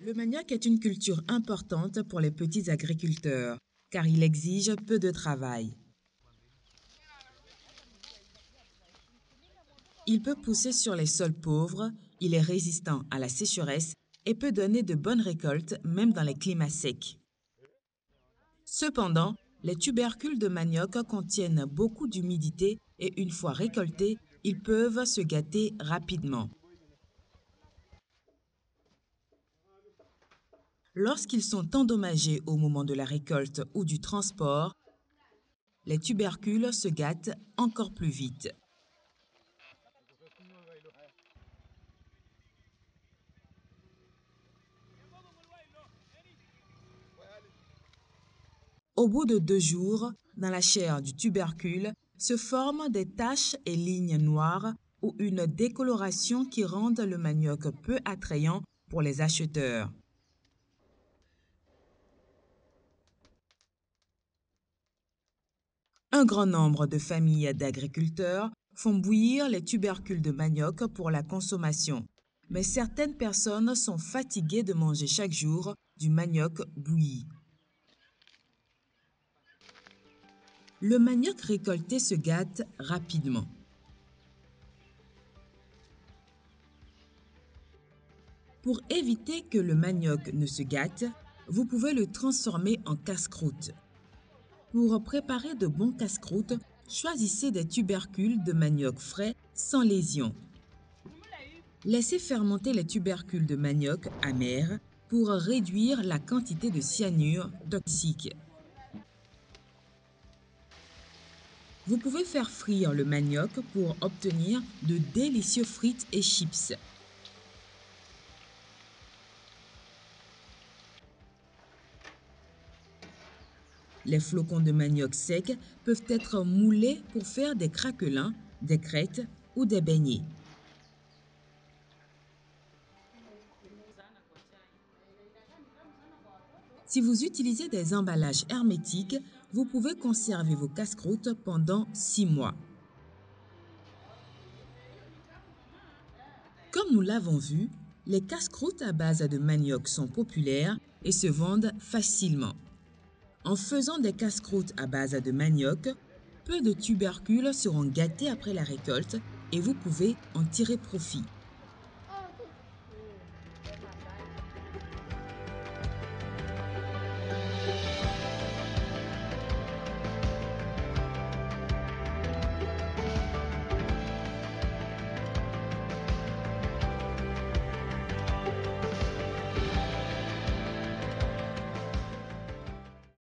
Le manioc est une culture importante pour les petits agriculteurs car il exige peu de travail. Il peut pousser sur les sols pauvres, il est résistant à la sécheresse et peut donner de bonnes récoltes même dans les climats secs. Cependant, les tubercules de manioc contiennent beaucoup d'humidité et une fois récoltés, ils peuvent se gâter rapidement. Lorsqu'ils sont endommagés au moment de la récolte ou du transport, les tubercules se gâtent encore plus vite. Au bout de deux jours, dans la chair du tubercule se forment des taches et lignes noires ou une décoloration qui rendent le manioc peu attrayant pour les acheteurs. Un grand nombre de familles d'agriculteurs font bouillir les tubercules de manioc pour la consommation, mais certaines personnes sont fatiguées de manger chaque jour du manioc bouilli. Le manioc récolté se gâte rapidement. Pour éviter que le manioc ne se gâte, vous pouvez le transformer en casse-croûte. Pour préparer de bons casse-croûtes, choisissez des tubercules de manioc frais sans lésion. Laissez fermenter les tubercules de manioc amers pour réduire la quantité de cyanure toxique. Vous pouvez faire frire le manioc pour obtenir de délicieux frites et chips. Les flocons de manioc sec peuvent être moulés pour faire des craquelins, des crêtes ou des beignets. Si vous utilisez des emballages hermétiques, vous pouvez conserver vos casse-croûtes pendant 6 mois. Comme nous l'avons vu, les casse-croûtes à base de manioc sont populaires et se vendent facilement. En faisant des casse-croûtes à base de manioc, peu de tubercules seront gâtés après la récolte et vous pouvez en tirer profit.